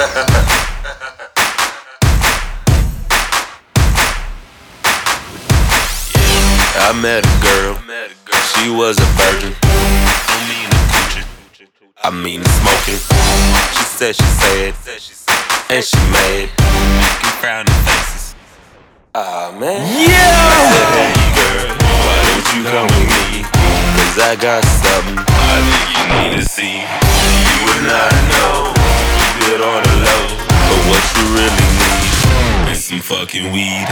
I met a girl, she was a virgin. I mean smoking. She said she said, and she made. Frowning faces. Ah man. Yeah. I said, hey girl, why don't you come with me? Cause I got something some fucking weed.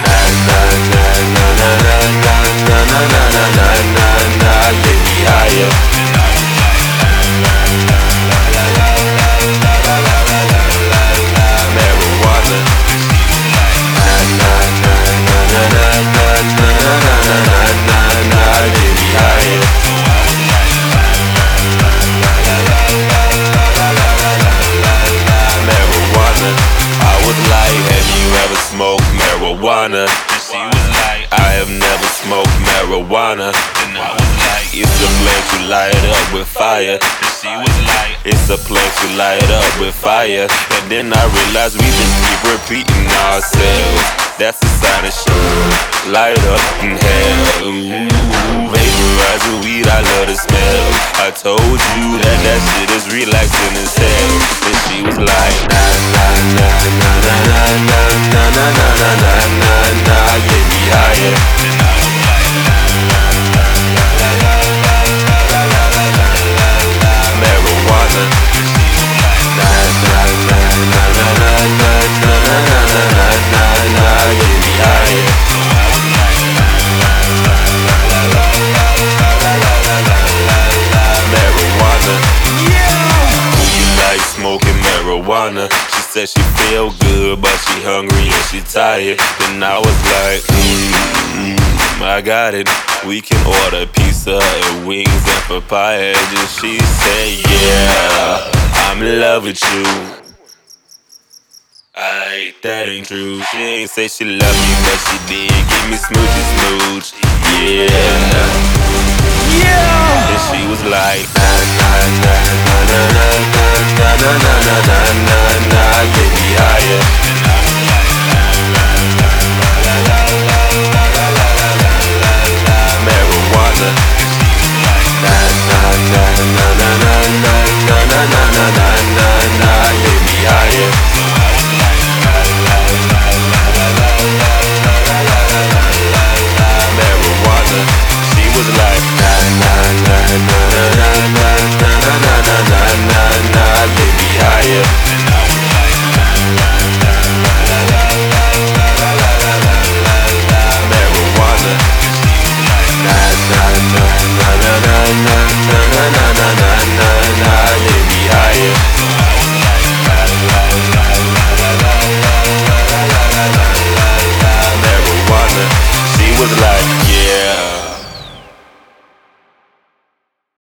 marijuana. And she was like, I have never smoked marijuana. And was like, It's a place you light up with fire. And she was like, It's a place you light up with fire. And then I realized we just keep repeating ourselves. That's the sign of shit. Light up in hell. Vaporize the weed, I love the smell. I told you that that shit is relaxing as hell. And she was like, Nah, nah, nah, nah, nah, nah, nah. Marijuana? She said she feel good, but she hungry and she tired. Then I was like, mm, mm, I got it. We can order pizza and wings and papaya. And she said, Yeah, I'm in love with you. I that ain't true. She ain't say she love me, but she did give me smoochy smooch. Yeah. Yeah. And she was like, na na na na na na na na na na na na na get me higher. Marijuana. Na na na na na na na na na na na na na get me higher. yeah.